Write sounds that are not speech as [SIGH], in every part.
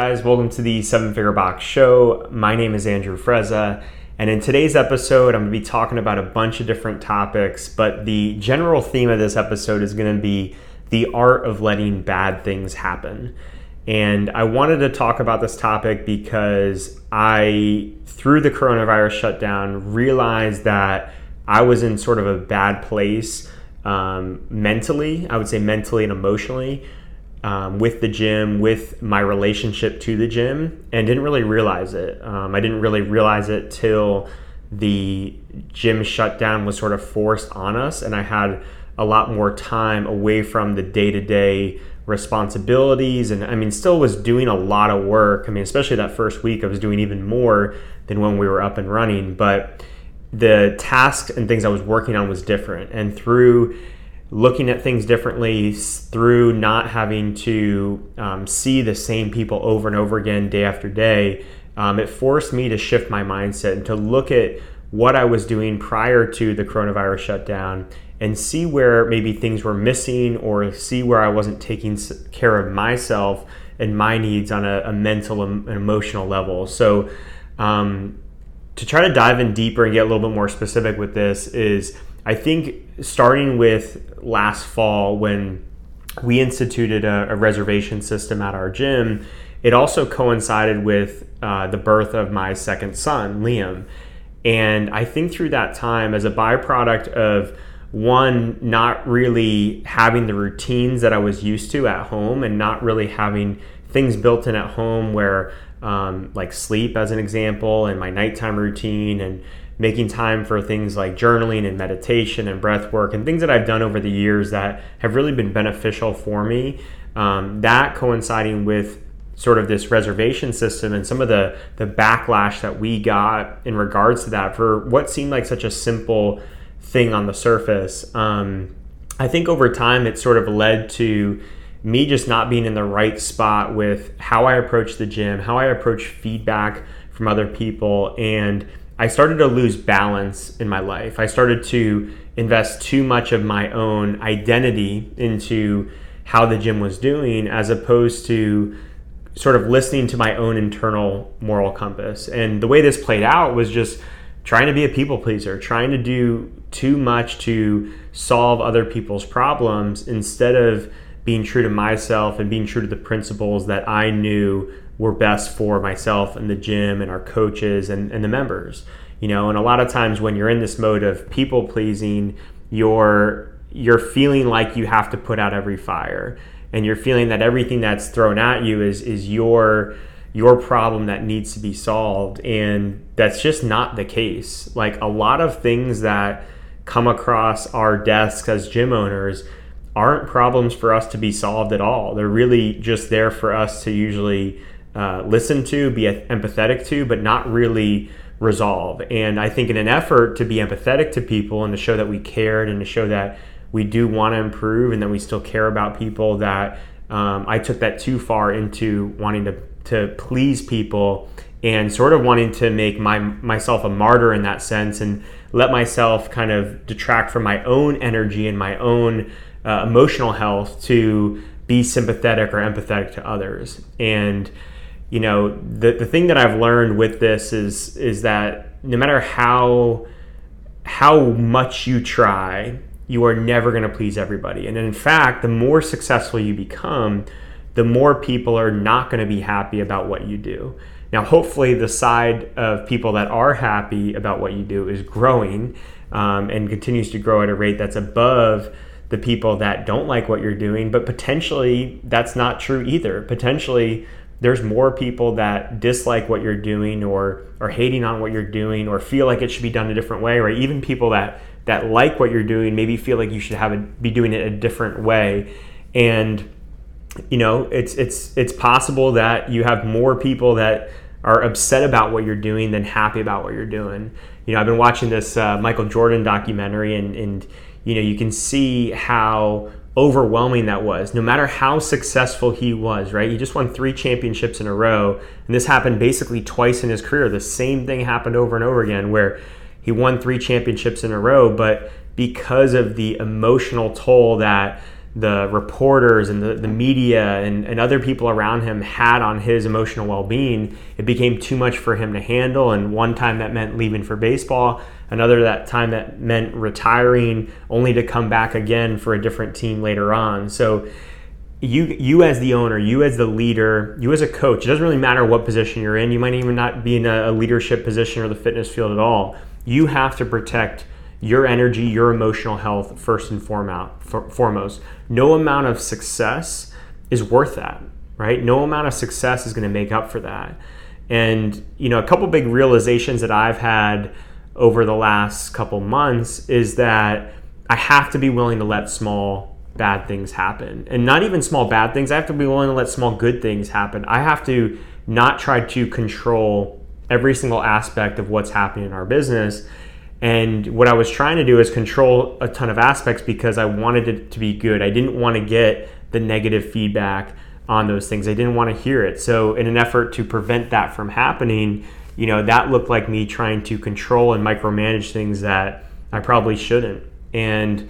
guys? Welcome to the Seven Figure Box Show. My name is Andrew Frezza, and in today's episode, I'm going to be talking about a bunch of different topics, but the general theme of this episode is going to be the art of letting bad things happen. And I wanted to talk about this topic because I, through the coronavirus shutdown, realized that I was in sort of a bad place um, mentally, I would say mentally and emotionally um, with the gym, with my relationship to the gym, and didn't really realize it. Um, I didn't really realize it till the gym shutdown was sort of forced on us, and I had a lot more time away from the day to day responsibilities. And I mean, still was doing a lot of work. I mean, especially that first week, I was doing even more than when we were up and running. But the tasks and things I was working on was different. And through looking at things differently through not having to um, see the same people over and over again day after day, um, it forced me to shift my mindset and to look at what I was doing prior to the coronavirus shutdown and see where maybe things were missing or see where I wasn't taking care of myself and my needs on a, a mental and emotional level. So, um, to try to dive in deeper and get a little bit more specific with this is I think starting with last fall when we instituted a, a reservation system at our gym, it also coincided with uh, the birth of my second son, Liam. And I think through that time, as a byproduct of one, not really having the routines that I was used to at home and not really having things built in at home where, um, like sleep, as an example, and my nighttime routine and making time for things like journaling and meditation and breath work and things that I've done over the years that have really been beneficial for me. Um, that coinciding with sort of this reservation system and some of the the backlash that we got in regards to that for what seemed like such a simple thing on the surface. Um, I think over time it sort of led to me just not being in the right spot with how I approach the gym, how I approach feedback from other people, and I started to lose balance in my life. I started to invest too much of my own identity into how the gym was doing as opposed to sort of listening to my own internal moral compass. And the way this played out was just trying to be a people pleaser, trying to do too much to solve other people's problems instead of being true to myself and being true to the principles that I knew were best for myself and the gym and our coaches and, and the members you know? And a lot of times when you're in this mode of people pleasing you're you're feeling like you have to put out every fire. And you're feeling that everything that's thrown at you is is your your problem that needs to be solved. And that's just not the case. Like a lot of things that come across our desks as gym owners aren't problems for us to be solved at all they're really just there for us to usually uh, listen to, be empathetic to, but not really resolve. And I think in an effort to be empathetic to people and to show that we cared and to show that we do want to improve and that we still care about people, that um, I took that too far into wanting to, to please people and sort of wanting to make my myself a martyr in that sense and let myself kind of detract from my own energy and my own uh, emotional health to be sympathetic or empathetic to others. And you know the, the thing that i've learned with this is is that no matter how how much you try you are never going to please everybody and in fact the more successful you become the more people are not going to be happy about what you do now hopefully the side of people that are happy about what you do is growing um, and continues to grow at a rate that's above the people that don't like what you're doing but potentially that's not true either. Potentially there's more people that dislike what you're doing or are hating on what you're doing or feel like it should be done a different way or even people that that like what you're doing maybe feel like you should have be doing it a different way. And you know it's it's it's possible that you have more people that are upset about what you're doing than happy about what you're doing. You know i've been watching this uh, michael jordan documentary and and you know you can see how overwhelming that was. No matter how successful he was, right? He just won three championships in a row. And this happened basically twice in his career. The same thing happened over and over again where he won three championships in a row, but because of the emotional toll that the reporters and the, the media and, and other people around him had on his emotional well-being it became too much for him to handle. And one time that meant leaving for baseball another that time that meant retiring only to come back again for a different team later on. So you you as the owner you as the leader you as a coach it doesn't really matter what position you're in. You might even not be in a, a leadership position or the fitness field at all. You have to protect your energy, your emotional health first and foremost. No amount of success is worth that, right? No amount of success is going to make up for that. And, you know, a couple big realizations that I've had over the last couple months is that I have to be willing to let small bad things happen. And not even small bad things, I have to be willing to let small good things happen. I have to not try to control every single aspect of what's happening in our business and what I was trying to do is control a ton of aspects because I wanted it to be good. I didn't want to get the negative feedback on those things. I didn't want to hear it. So, in an effort to prevent that from happening, you know, that looked like me trying to control and micromanage things that I probably shouldn't. And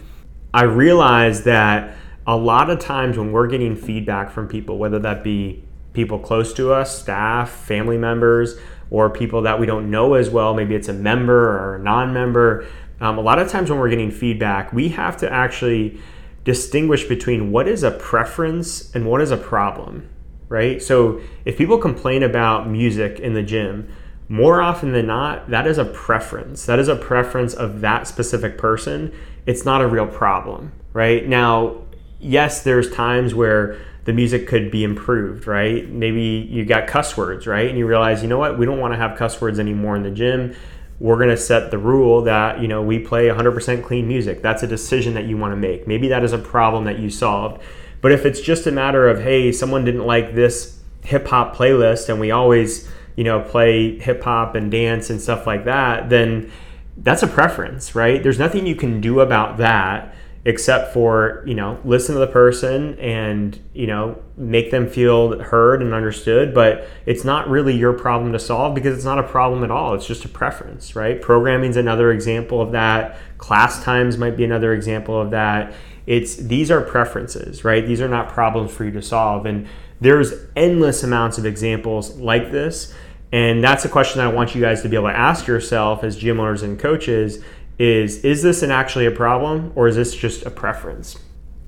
I realized that a lot of times when we're getting feedback from people, whether that be people close to us, staff, family members, or people that we don't know as well. Maybe it's a member or a non member. Um, a lot of times when we're getting feedback, we have to actually distinguish between what is a preference and what is a problem, right? So if people complain about music in the gym, more often than not, that is a preference. That is a preference of that specific person. It's not a real problem, right? Now, yes, there's times where the music could be improved, right? Maybe you got cuss words, right? And you realize, you know what, we don't want to have cuss words anymore in the gym. We're going to set the rule that, you know, we play 100% clean music. That's a decision that you want to make. Maybe that is a problem that you solved. But if it's just a matter of, hey, someone didn't like this hip hop playlist and we always, you know, play hip hop and dance and stuff like that, then that's a preference, right? There's nothing you can do about that except for you know listen to the person and you know make them feel heard and understood. But it's not really your problem to solve because it's not a problem at all. It's just a preference right? Programming is another example of that. Class times might be another example of that. It's these are preferences right? These are not problems for you to solve. And there's endless amounts of examples like this. And that's a question that i want you guys to be able to ask yourself as gym owners and coaches is is this an actually a problem or is this just a preference?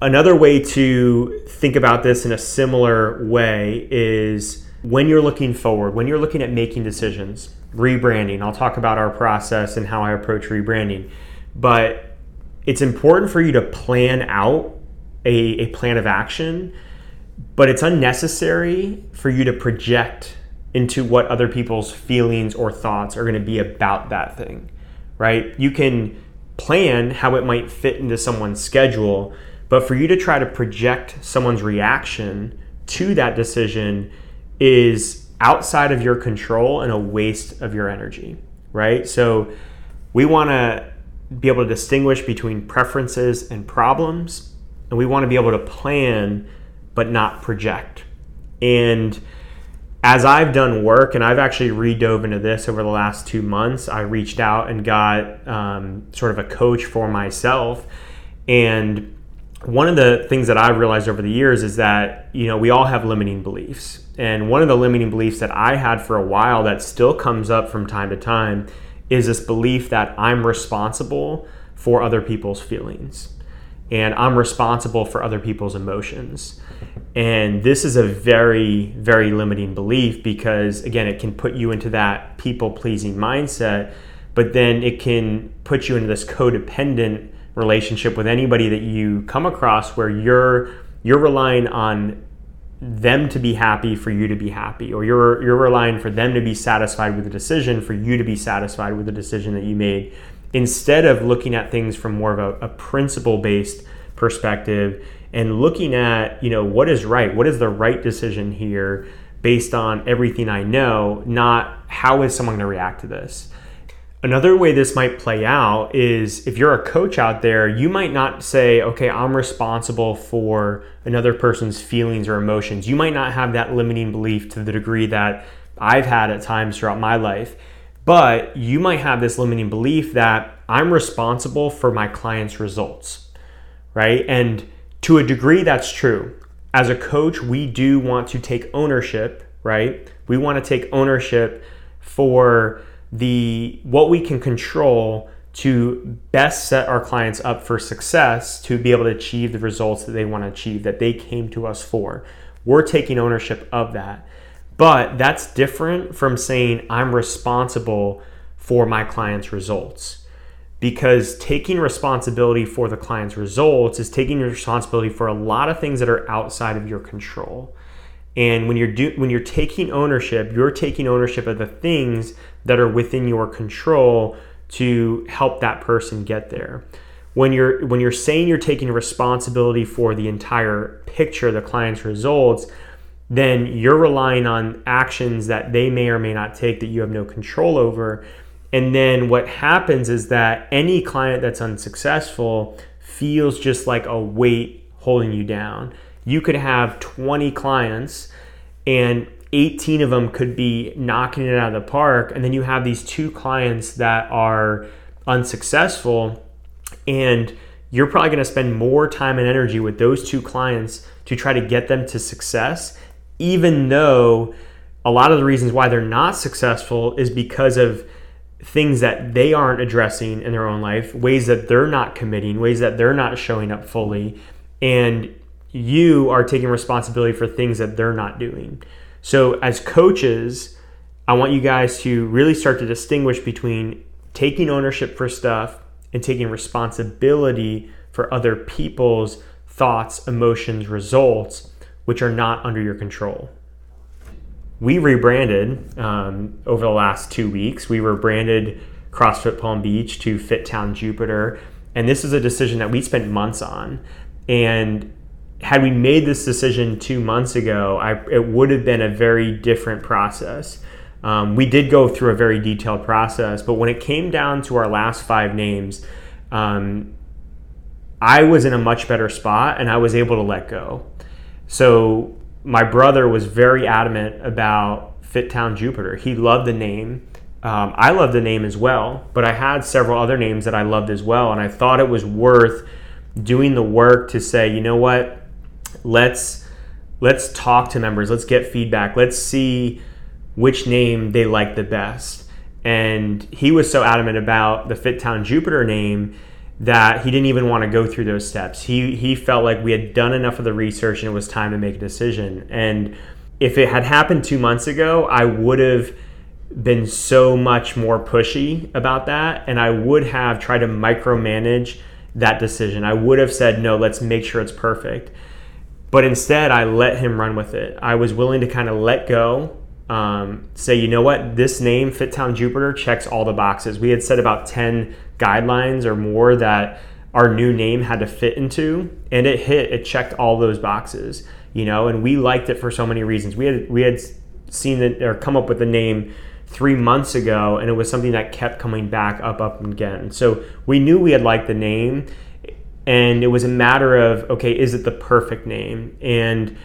Another way to think about this in a similar way is when you're looking forward, when you're looking at making decisions, rebranding. I'll talk about our process and how I approach rebranding. But it's important for you to plan out a, a plan of action, but it's unnecessary for you to project into what other people's feelings or thoughts are going to be about that thing right? You can plan how it might fit into someone's schedule, but for you to try to project someone's reaction to that decision is outside of your control and a waste of your energy, right? So we want to be able to distinguish between preferences and problems, and we want to be able to plan but not project. And as I've done work, and I've actually redove into this over the last two months, I reached out and got um, sort of a coach for myself. And one of the things that I've realized over the years is that, you know, we all have limiting beliefs. And one of the limiting beliefs that I had for a while that still comes up from time to time is this belief that I'm responsible for other people's feelings and I'm responsible for other people's emotions. And this is a very, very limiting belief because, again, it can put you into that people pleasing mindset, but then it can put you into this codependent relationship with anybody that you come across where you're you're relying on them to be happy for you to be happy or you're you're relying for them to be satisfied with the decision for you to be satisfied with the decision that you made. Instead of looking at things from more of a, a principle based perspective and looking at you know what is right what is the right decision here based on everything i know not how is someone going to react to this. Another way this might play out is if you're a coach out there you might not say okay i'm responsible for another person's feelings or emotions. You might not have that limiting belief to the degree that i've had at times throughout my life but you might have this limiting belief that i'm responsible for my client's results right? And To a degree, that's true. As a coach, we do want to take ownership, right? We want to take ownership for the what we can control to best set our clients up for success to be able to achieve the results that they want to achieve that they came to us for. We're taking ownership of that. But that's different from saying I'm responsible for my client's results. Because taking responsibility for the client's results is taking responsibility for a lot of things that are outside of your control. And when you're do, when you're taking ownership, you're taking ownership of the things that are within your control to help that person get there. When you're when you're saying you're taking responsibility for the entire picture, the client's results, then you're relying on actions that they may or may not take that you have no control over. And then what happens is that any client that's unsuccessful feels just like a weight holding you down. You could have 20 clients and 18 of them could be knocking it out of the park. And then you have these two clients that are unsuccessful. And you're probably going to spend more time and energy with those two clients to try to get them to success even though a lot of the reasons why they're not successful is because of things that they aren't addressing in their own life, ways that they're not committing, ways that they're not showing up fully, and you are taking responsibility for things that they're not doing. So, as coaches, I want you guys to really start to distinguish between taking ownership for stuff and taking responsibility for other people's thoughts, emotions, results which are not under your control. We rebranded um, over the last two weeks. We rebranded CrossFit Palm Beach to Fit Town Jupiter. And this is a decision that we spent months on. And had we made this decision two months ago, I, it would have been a very different process. Um, we did go through a very detailed process, but when it came down to our last five names, um, I was in a much better spot and I was able to let go. So my brother was very adamant about Fit Town Jupiter. He loved the name. Um, I loved the name as well, but I had several other names that I loved as well, and I thought it was worth doing the work to say, you know what, let's let's talk to members, let's get feedback, let's see which name they like the best. And he was so adamant about the Fit Town Jupiter name that he didn't even want to go through those steps. He he felt like we had done enough of the research and it was time to make a decision. And if it had happened 2 months ago, I would have been so much more pushy about that and I would have tried to micromanage that decision. I would have said, "No, let's make sure it's perfect." But instead, I let him run with it. I was willing to kind of let go um, say, you know what, this name, FitTown Jupiter, checks all the boxes. We had set about 10 guidelines or more that our new name had to fit into, and it hit, it checked all those boxes, you know, and we liked it for so many reasons. We had, we had seen it or come up with the name three months ago, and it was something that kept coming back up, up and again. So we knew we had liked the name, and it was a matter of, okay, is it the perfect name? And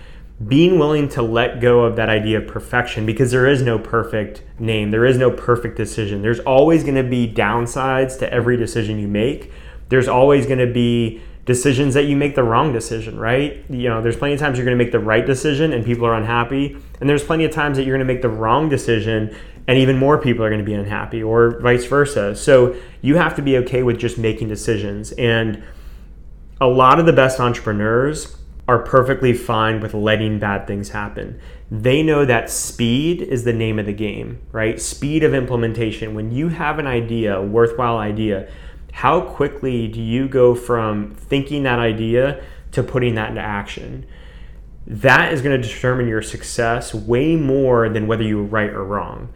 being willing to let go of that idea of perfection because there is no perfect name, there is no perfect decision. There's always going to be downsides to every decision you make. There's always going to be decisions that you make the wrong decision, right? You know, there's plenty of times you're going to make the right decision and people are unhappy, and there's plenty of times that you're going to make the wrong decision and even more people are going to be unhappy or vice versa. So, you have to be okay with just making decisions and a lot of the best entrepreneurs are perfectly fine with letting bad things happen. They know that speed is the name of the game, right? Speed of implementation. When you have an idea, a worthwhile idea, how quickly do you go from thinking that idea to putting that into action? That is going to determine your success way more than whether you were right or wrong.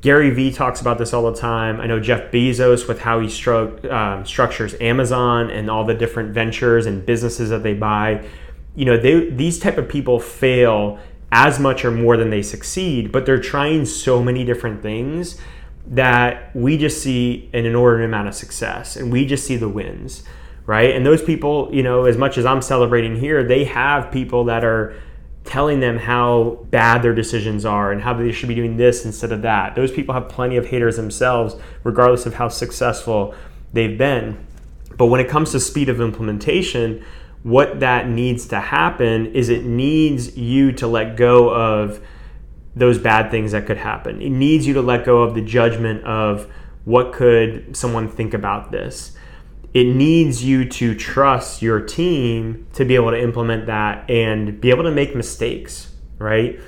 Gary Vee talks about this all the time. I know Jeff Bezos with how he stru- um, structures Amazon and all the different ventures and businesses that they buy you know they these type of people fail as much or more than they succeed but they're trying so many different things that we just see an inordinate amount of success and we just see the wins right? And those people you know as much as i'm celebrating here they have people that are telling them how bad their decisions are and how they should be doing this instead of that. Those people have plenty of haters themselves regardless of how successful they've been. But when it comes to speed of implementation what that needs to happen is it needs you to let go of those bad things that could happen. It needs you to let go of the judgment of what could someone think about this. It needs you to trust your team to be able to implement that and be able to make mistakes, right?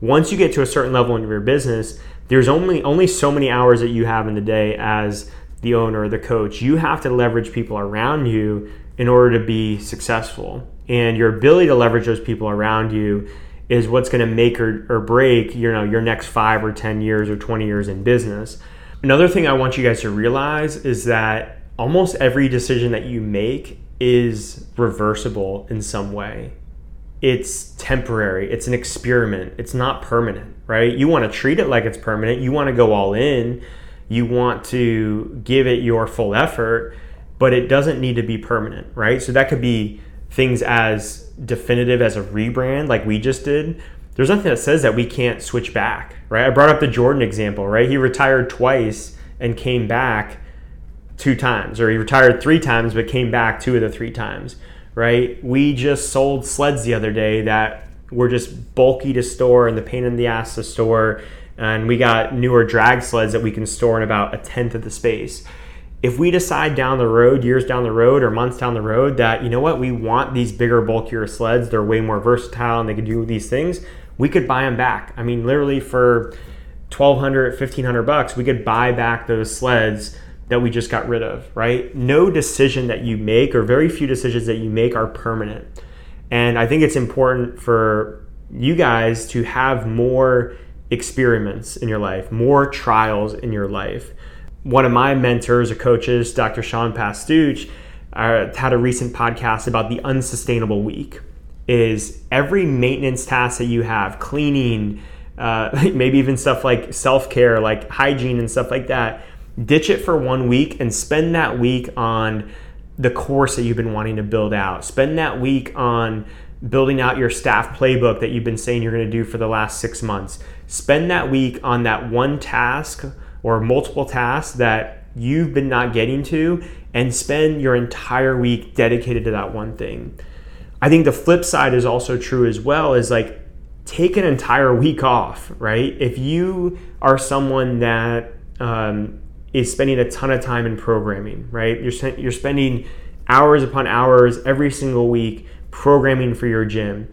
Once you get to a certain level in your business, there's only only so many hours that you have in the day as the owner the coach. You have to leverage people around you in order to be successful. And your ability to leverage those people around you is what's going to make or, or break you know your next five or ten years or 20 years in business. Another thing i want you guys to realize is that almost every decision that you make is reversible in some way. It's temporary. It's an experiment. It's not permanent right? You want to treat it like it's permanent. You want to go all in. You want to give it your full effort but it doesn't need to be permanent right so that could be things as definitive as a rebrand like we just did, there's nothing that says that we can't switch back, right? I brought up the Jordan example, right? He retired twice and came back two times, or he retired three times but came back two of the three times, right? We just sold sleds the other day that were just bulky to store and the pain in the ass to store. And we got newer drag sleds that we can store in about a tenth of the space if we decide down the road, years down the road or months down the road, that, you know what, we want these bigger, bulkier sleds, they're way more versatile and they can do these things, we could buy them back. I mean, literally for 1200 1500 bucks, we could buy back those sleds that we just got rid of, right? No decision that you make or very few decisions that you make are permanent. And I think it's important for you guys to have more experiments in your life, more trials in your life one of my mentors or coaches, Dr. Sean Pastuch, uh, had a recent podcast about the unsustainable week. Is every maintenance task that you have, cleaning, uh, [LAUGHS] maybe even stuff like self care, like hygiene and stuff like that, ditch it for one week and spend that week on the course that you've been wanting to build out. Spend that week on building out your staff playbook that you've been saying you're going to do for the last six months. Spend that week on that one task or multiple tasks that you've been not getting to and spend your entire week dedicated to that one thing. I think the flip side is also true as well is like take an entire week off, right? If you are someone that um, is spending a ton of time in programming, right? You're, you're spending hours upon hours every single week programming for your gym.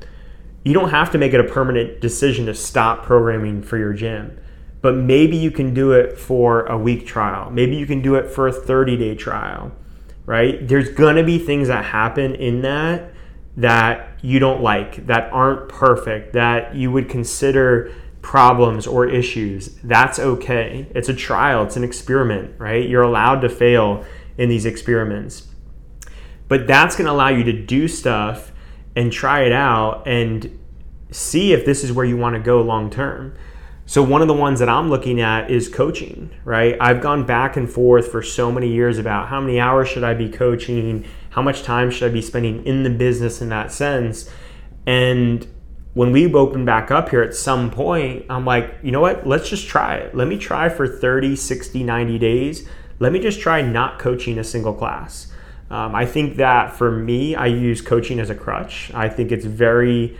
You don't have to make it a permanent decision to stop programming for your gym but maybe you can do it for a week trial. Maybe you can do it for a 30 day trial, right? There's gonna be things that happen in that that you don't like, that aren't perfect, that you would consider problems or issues. That's okay. It's a trial, it's an experiment, right? You're allowed to fail in these experiments. But that's gonna allow you to do stuff and try it out and see if this is where you wanna go long term. So one of the ones that I'm looking at is coaching, right? I've gone back and forth for so many years about how many hours should I be coaching, how much time should I be spending in the business in that sense. And when we open back up here at some point, I'm like, you know what? Let's just try it. Let me try for 30, 60, 90 days. Let me just try not coaching a single class. Um, I think that for me, I use coaching as a crutch. I think it's very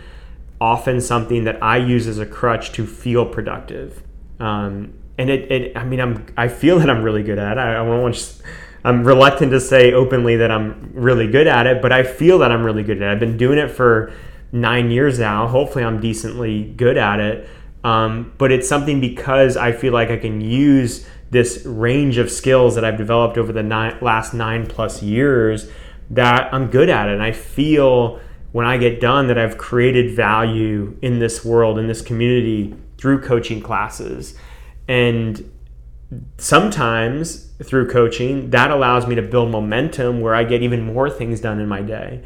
often something that I use as a crutch to feel productive. Um, and it, it, I mean, I'm, I feel that I'm really good at it. I, I want to, I'm reluctant to say openly that I'm really good at it, but I feel that I'm really good at it. I've been doing it for nine years now. Hopefully, I'm decently good at it. Um, but it's something because I feel like I can use this range of skills that I've developed over the last nine plus years that I'm good at it. And I feel when I get done that I've created value in this world, in this community through coaching classes. And sometimes through coaching, that allows me to build momentum where I get even more things done in my day.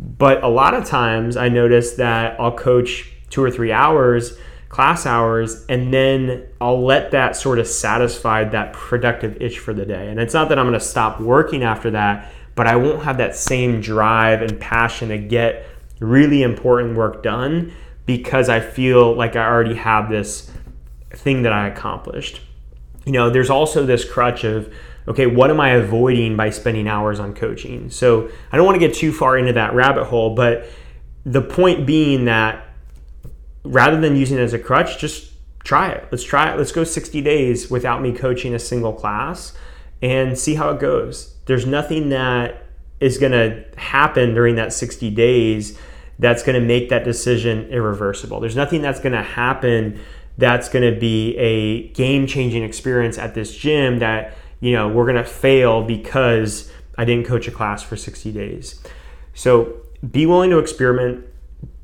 But a lot of times I notice that I'll coach two or three hours, class hours, and then I'll let that sort of satisfy that productive itch for the day. And it's not that I'm going to stop working after that, but I won't have that same drive and passion to get really important work done because I feel like I already have this thing that I accomplished. you know, there's also this crutch of, okay, what am I avoiding by spending hours on coaching? So I don't want to get too far into that rabbit hole, but the point being that rather than using it as a crutch, just try it. Let's try it. Let's go 60 days without me coaching a single class and see how it goes. There's nothing that is going to happen during that 60 days that's going to make that decision irreversible. There's nothing that's going to happen that's going to be a game changing experience at this gym that, you know, we're going to fail because I didn't coach a class for 60 days. So be willing to experiment,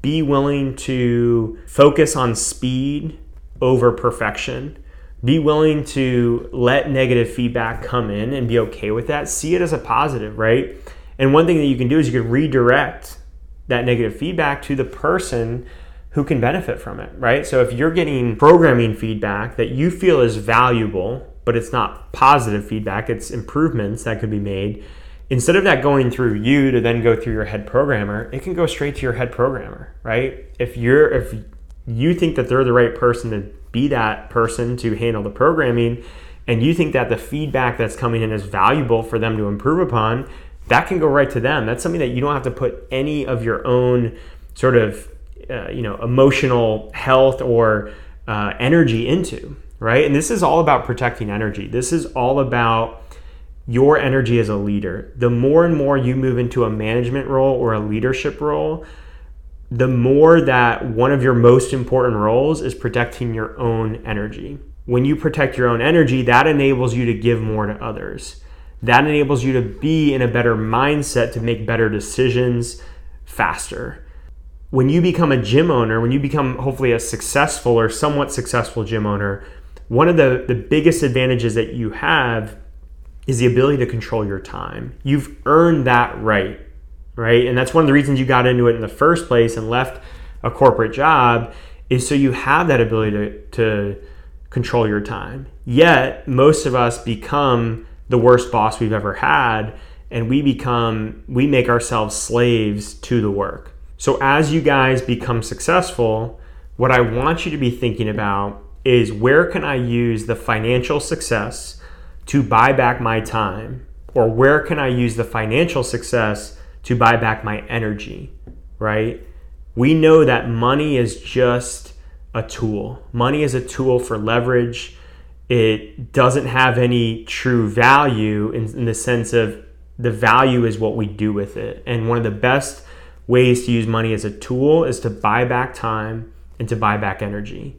be willing to focus on speed over perfection. Be willing to let negative feedback come in and be okay with that. See it as a positive, right? And one thing that you can do is you can redirect that negative feedback to the person who can benefit from it, right? So if you're getting programming feedback that you feel is valuable, but it's not positive feedback, it's improvements that could be made, instead of that going through you to then go through your head programmer, it can go straight to your head programmer, right? If you're if you think that they're the right person to be that person to handle the programming and you think that the feedback that's coming in is valuable for them to improve upon, that can go right to them. That's something that you don't have to put any of your own sort of uh, you know emotional health or uh, energy into right? And this is all about protecting energy. This is all about your energy as a leader. The more and more you move into a management role or a leadership role the more that one of your most important roles is protecting your own energy. When you protect your own energy that enables you to give more to others. That enables you to be in a better mindset to make better decisions faster. When you become a gym owner, when you become hopefully a successful or somewhat successful gym owner, one of the, the biggest advantages that you have is the ability to control your time. You've earned that right, right? And that's one of the reasons you got into it in the first place and left a corporate job is so you have that ability to, to control your time. Yet, most of us become the worst boss we've ever had and we become we make ourselves slaves to the work so, as you guys become successful, what I want you to be thinking about is where can I use the financial success to buy back my time? Or where can I use the financial success to buy back my energy, right? We know that money is just a tool. Money is a tool for leverage. It doesn't have any true value in, in the sense of the value is what we do with it. And one of the best ways to use money as a tool is to buy back time and to buy back energy.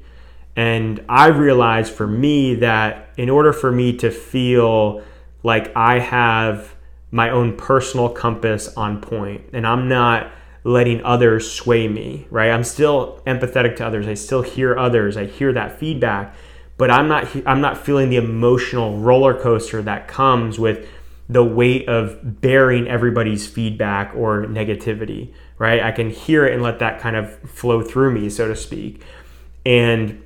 And I realized for me that in order for me to feel like I have my own personal compass on point and I'm not letting others sway me, right? I'm still empathetic to others. I still hear others. I hear that feedback, but I'm not I'm not feeling the emotional roller coaster that comes with the weight of bearing everybody's feedback or negativity, right? I can hear it and let that kind of flow through me, so to speak. And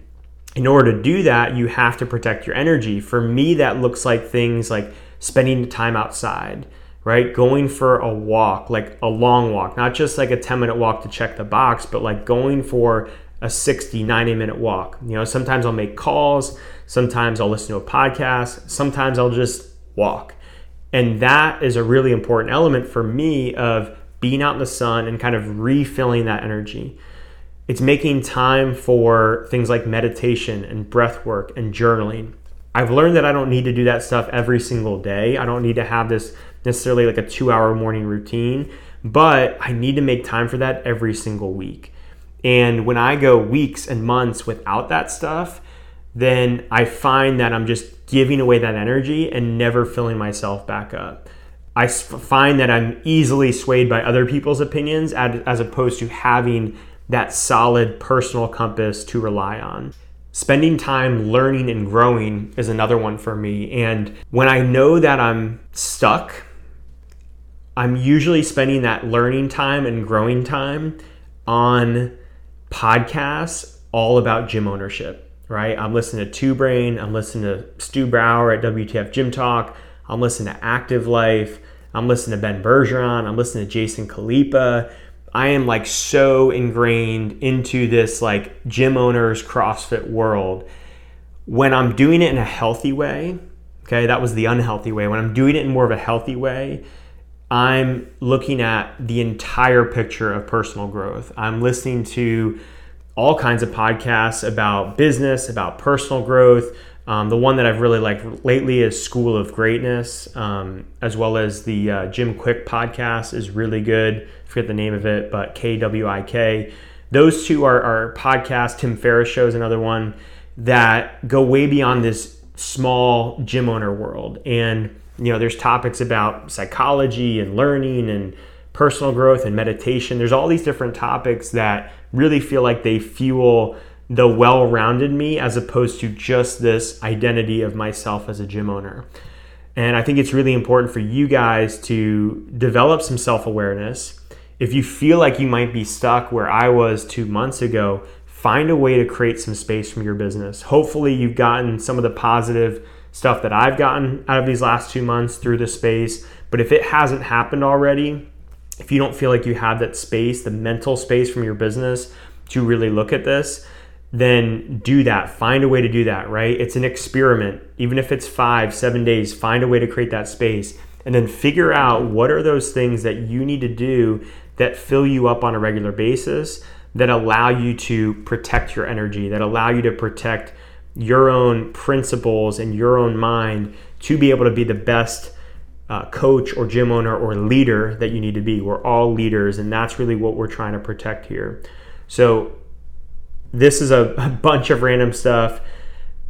in order to do that, you have to protect your energy. For me, that looks like things like spending time outside, right? Going for a walk, like a long walk, not just like a 10 minute walk to check the box, but like going for a 60, 90 minute walk. You know, sometimes I'll make calls, sometimes I'll listen to a podcast, sometimes I'll just walk and that is a really important element for me of being out in the sun and kind of refilling that energy. It's making time for things like meditation and breath work and journaling. I've learned that I don't need to do that stuff every single day. I don't need to have this necessarily like a two hour morning routine, but I need to make time for that every single week. And when I go weeks and months without that stuff, then I find that I'm just giving away that energy and never filling myself back up. I find that I'm easily swayed by other people's opinions as opposed to having that solid personal compass to rely on. Spending time learning and growing is another one for me. And when I know that I'm stuck, I'm usually spending that learning time and growing time on podcasts all about gym ownership right? I'm listening to Two Brain, I'm listening to Stu Brauer at WTF Gym Talk, I'm listening to Active Life, I'm listening to Ben Bergeron, I'm listening to Jason Khalipa. I am like so ingrained into this like gym owners CrossFit world when I'm doing it in a healthy way, okay, that was the unhealthy way. When I'm doing it in more of a healthy way, I'm looking at the entire picture of personal growth. I'm listening to all kinds of podcasts about business, about personal growth. Um, the one that I've really liked lately is School of Greatness, um, as well as the uh, Jim Kwik podcast is really good. I forget the name of it, but K W I K. Those two are, are podcasts. Tim Ferriss show is another one that go way beyond this small gym owner world. And, you know, there's topics about psychology and learning and personal growth and meditation. There's all these different topics that really feel like they fuel the well rounded me as opposed to just this identity of myself as a gym owner. And I think it's really important for you guys to develop some self awareness. If you feel like you might be stuck where I was two months ago, find a way to create some space from your business. Hopefully, you've gotten some of the positive stuff that I've gotten out of these last two months through the space. But if it hasn't happened already, if you don't feel like you have that space, the mental space from your business to really look at this, then do that. Find a way to do that, right? It's an experiment. Even if it's five, seven days, find a way to create that space. And then figure out what are those things that you need to do that fill you up on a regular basis that allow you to protect your energy, that allow you to protect your own principles and your own mind to be able to be the best uh, coach or gym owner or leader that you need to be. We're all leaders, and that's really what we're trying to protect here. So, this is a, a bunch of random stuff,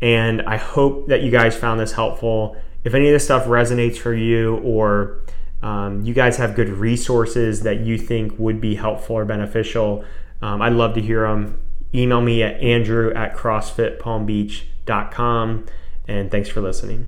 and I hope that you guys found this helpful. If any of this stuff resonates for you or um, you guys have good resources that you think would be helpful or beneficial, um, I'd love to hear them. Email me at andrew at crossfitpalmbeach.com. And thanks for listening.